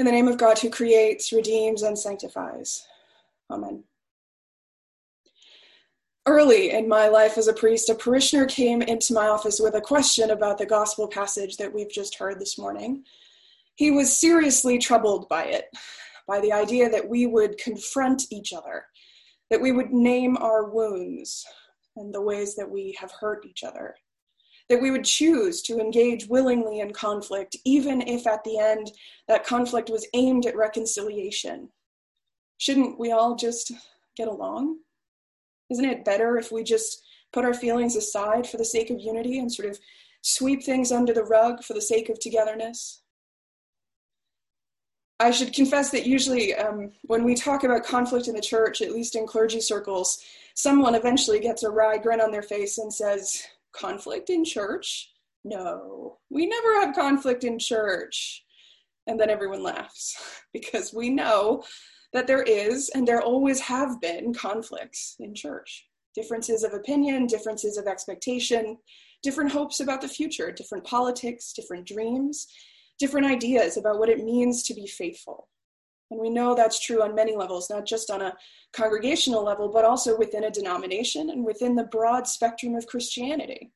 In the name of God who creates, redeems, and sanctifies. Amen. Early in my life as a priest, a parishioner came into my office with a question about the gospel passage that we've just heard this morning. He was seriously troubled by it, by the idea that we would confront each other, that we would name our wounds and the ways that we have hurt each other that we would choose to engage willingly in conflict, even if at the end that conflict was aimed at reconciliation. Shouldn't we all just get along? Isn't it better if we just put our feelings aside for the sake of unity and sort of sweep things under the rug for the sake of togetherness? I should confess that usually um, when we talk about conflict in the church, at least in clergy circles, someone eventually gets a wry grin on their face and says, conflict in church? No, we never have conflict in church. And then everyone laughs because we know that there is and there always have been conflicts in church. Differences of opinion, differences of expectation, different hopes about the future, different politics, different dreams, different ideas about what it means to be faithful. And we know that's true on many levels, not just on a congregational level, but also within a denomination and within the broad spectrum of Christianity.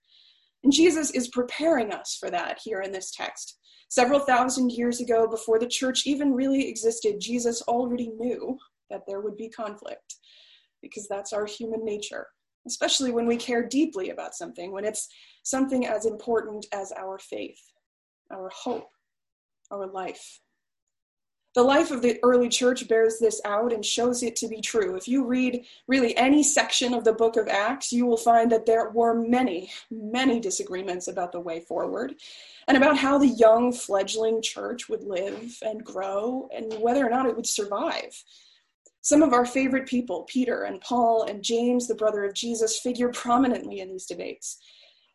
And Jesus is preparing us for that here in this text. Several thousand years ago, before the church even really existed, Jesus already knew that there would be conflict because that's our human nature, especially when we care deeply about something, when it's something as important as our faith, our hope, our life. The life of the early church bears this out and shows it to be true. If you read really any section of the book of Acts, you will find that there were many, many disagreements about the way forward and about how the young fledgling church would live and grow and whether or not it would survive. Some of our favorite people, Peter and Paul and James, the brother of Jesus, figure prominently in these debates.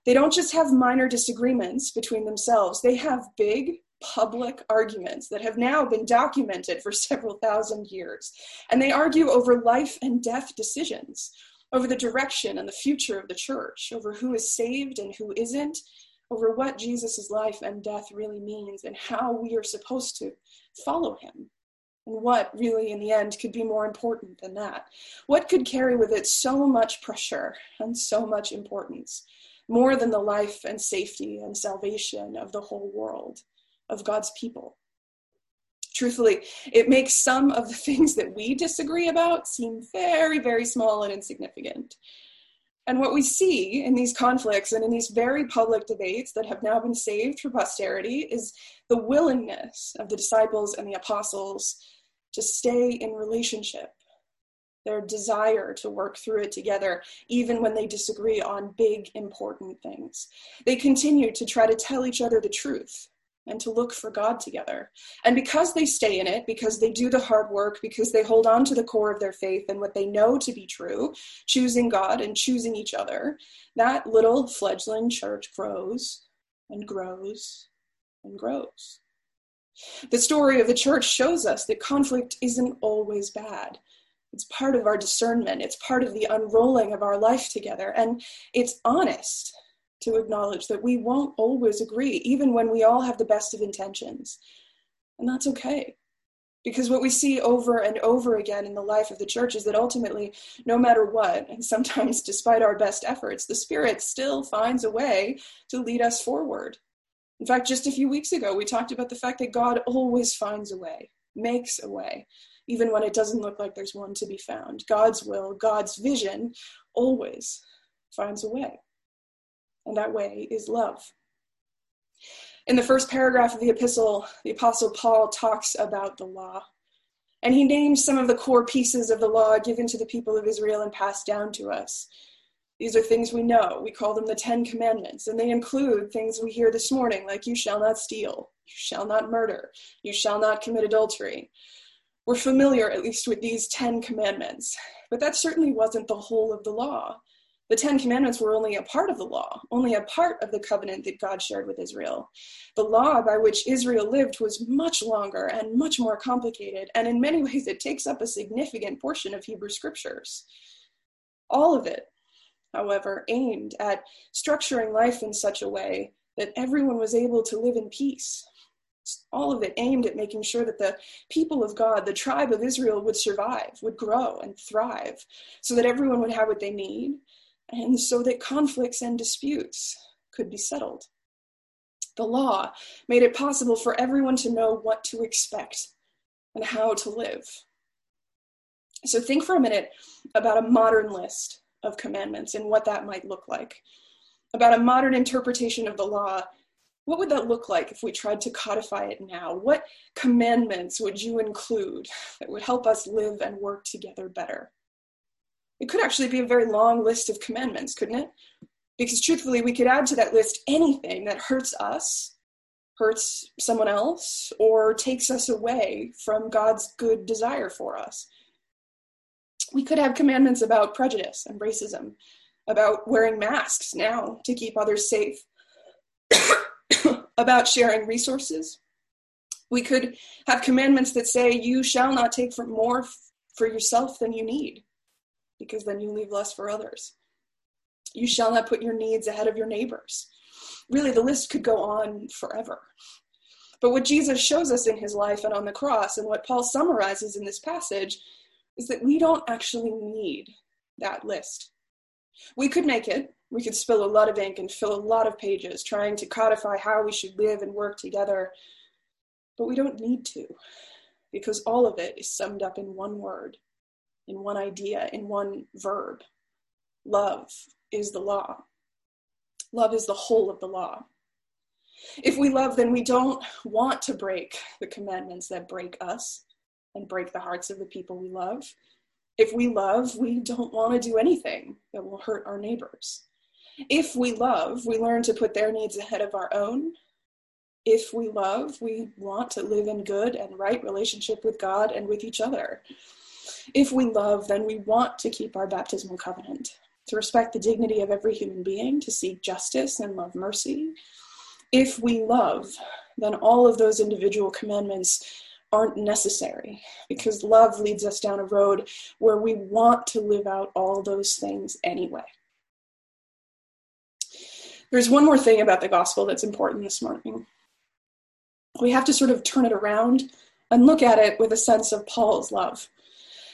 They don't just have minor disagreements between themselves, they have big, public arguments that have now been documented for several thousand years. And they argue over life and death decisions, over the direction and the future of the church, over who is saved and who isn't, over what Jesus' life and death really means, and how we are supposed to follow him. And what really, in the end, could be more important than that? What could carry with it so much pressure and so much importance, more than the life and safety and salvation of the whole world? Of God's people. Truthfully, it makes some of the things that we disagree about seem very, very small and insignificant. And what we see in these conflicts and in these very public debates that have now been saved for posterity is the willingness of the disciples and the apostles to stay in relationship, their desire to work through it together, even when they disagree on big, important things. They continue to try to tell each other the truth and to look for God together. And because they stay in it, because they do the hard work, because they hold on to the core of their faith and what they know to be true, choosing God and choosing each other, that little fledgling church grows and grows and grows. The story of the church shows us that conflict isn't always bad. It's part of our discernment. It's part of the unrolling of our life together. And it's honest to acknowledge that we won't always agree, even when we all have the best of intentions. And that's okay. Because what we see over and over again in the life of the church is that ultimately, no matter what, and sometimes despite our best efforts, the Spirit still finds a way to lead us forward. In fact, just a few weeks ago, we talked about the fact that God always finds a way, makes a way, even when it doesn't look like there's one to be found. God's will, God's vision always finds a way and that way is love. In the first paragraph of the epistle, the Apostle Paul talks about the law. And he names some of the core pieces of the law given to the people of Israel and passed down to us. These are things we know. We call them the Ten Commandments, and they include things we hear this morning, like you shall not steal, you shall not murder, you shall not commit adultery. We're familiar, at least, with these Ten Commandments, but that certainly wasn't the whole of the law. The Ten Commandments were only a part of the law, only a part of the covenant that God shared with Israel. The law by which Israel lived was much longer and much more complicated, and in many ways it takes up a significant portion of Hebrew scriptures. All of it, however, aimed at structuring life in such a way that everyone was able to live in peace, all of it aimed at making sure that the people of God, the tribe of Israel, would survive, would grow and thrive, so that everyone would have what they need, and so that conflicts and disputes could be settled. The law made it possible for everyone to know what to expect and how to live. So think for a minute about a modern list of commandments and what that might look like. About a modern interpretation of the law what would that look like if we tried to codify it now? What commandments would you include that would help us live and work together better? It could actually be a very long list of commandments, couldn't it? Because truthfully, we could add to that list anything that hurts us, hurts someone else, or takes us away from God's good desire for us. We could have commandments about prejudice and racism, about wearing masks now to keep others safe about sharing resources. We could have commandments that say, You shall not take more for yourself than you need, because then you leave less for others. You shall not put your needs ahead of your neighbors. Really, the list could go on forever. But what Jesus shows us in his life and on the cross, and what Paul summarizes in this passage, is that we don't actually need that list. We could make it, we could spill a lot of ink and fill a lot of pages trying to codify how we should live and work together. But we don't need to, because all of it is summed up in one word, in one idea, in one verb. Love is the law. Love is the whole of the law. If we love, then we don't want to break the commandments that break us and break the hearts of the people we love. If we love, we don't want to do anything that will hurt our neighbors. If we love, we learn to put their needs ahead of our own. If we love, we want to live in good and right relationship with God and with each other. If we love, then we want to keep our baptismal covenant, to respect the dignity of every human being, to seek justice and love mercy. If we love, then all of those individual commandments aren't necessary because love leads us down a road where we want to live out all those things anyway. There's one more thing about the gospel that's important this morning. We have to sort of turn it around and look at it with a sense of Paul's love.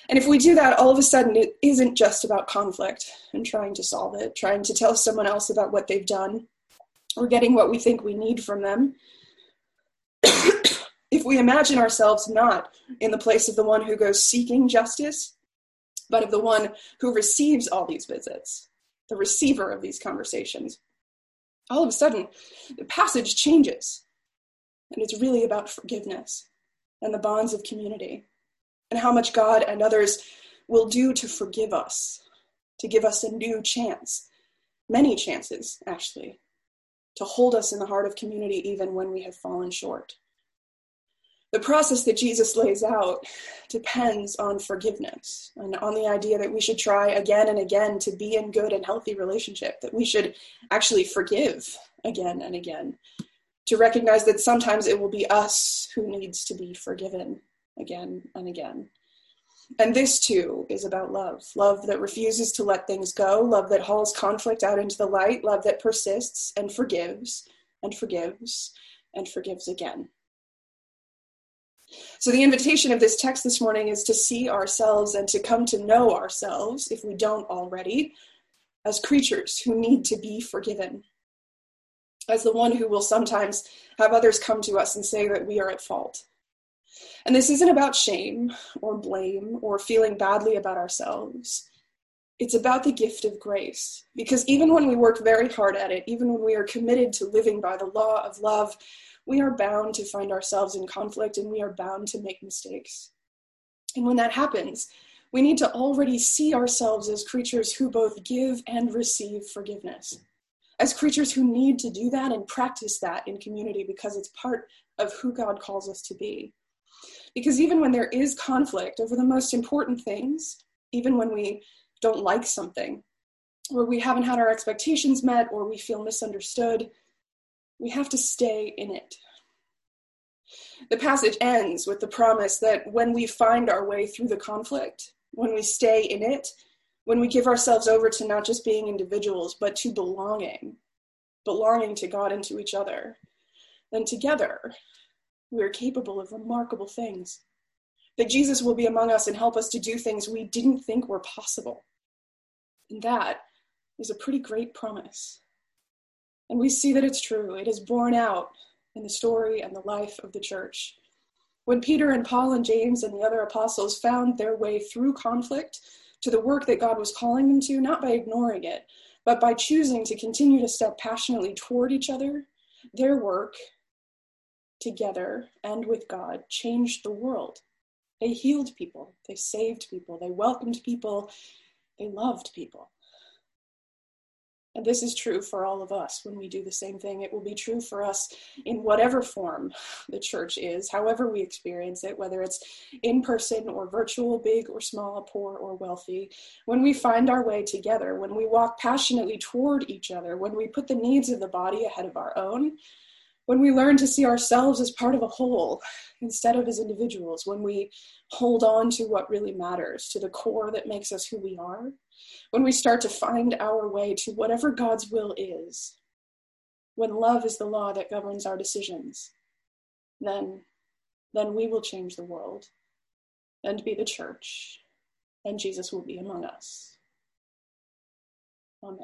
And if we do that, all of a sudden it isn't just about conflict and trying to solve it, trying to tell someone else about what they've done, or getting what we think we need from them. if we imagine ourselves not in the place of the one who goes seeking justice, but of the one who receives all these visits, the receiver of these conversations, all of a sudden the passage changes. And it's really about forgiveness and the bonds of community and how much God and others will do to forgive us, to give us a new chance, many chances, actually, to hold us in the heart of community even when we have fallen short. The process that Jesus lays out depends on forgiveness and on the idea that we should try again and again to be in good and healthy relationship, that we should actually forgive again and again, to recognize that sometimes it will be us who needs to be forgiven again and again. And this too is about love love that refuses to let things go, love that hauls conflict out into the light, love that persists and forgives and forgives and forgives again. So, the invitation of this text this morning is to see ourselves and to come to know ourselves, if we don't already, as creatures who need to be forgiven, as the one who will sometimes have others come to us and say that we are at fault. And this isn't about shame or blame or feeling badly about ourselves. It's about the gift of grace. Because even when we work very hard at it, even when we are committed to living by the law of love, we are bound to find ourselves in conflict and we are bound to make mistakes. And when that happens, we need to already see ourselves as creatures who both give and receive forgiveness, as creatures who need to do that and practice that in community because it's part of who God calls us to be. Because even when there is conflict over the most important things, even when we don't like something, or we haven't had our expectations met, or we feel misunderstood, we have to stay in it. The passage ends with the promise that when we find our way through the conflict, when we stay in it, when we give ourselves over to not just being individuals, but to belonging, belonging to God and to each other, then together we are capable of remarkable things. That Jesus will be among us and help us to do things we didn't think were possible. And that is a pretty great promise. And we see that it's true. It is borne out in the story and the life of the church. When Peter and Paul and James and the other apostles found their way through conflict to the work that God was calling them to, not by ignoring it, but by choosing to continue to step passionately toward each other, their work together and with God changed the world. They healed people, they saved people, they welcomed people, they loved people. And this is true for all of us when we do the same thing. It will be true for us in whatever form the church is, however we experience it, whether it's in person or virtual, big or small, poor or wealthy. When we find our way together, when we walk passionately toward each other, when we put the needs of the body ahead of our own, when we learn to see ourselves as part of a whole instead of as individuals, when we hold on to what really matters, to the core that makes us who we are, when we start to find our way to whatever God's will is, when love is the law that governs our decisions, then, then we will change the world and be the church, and Jesus will be among us. Amen.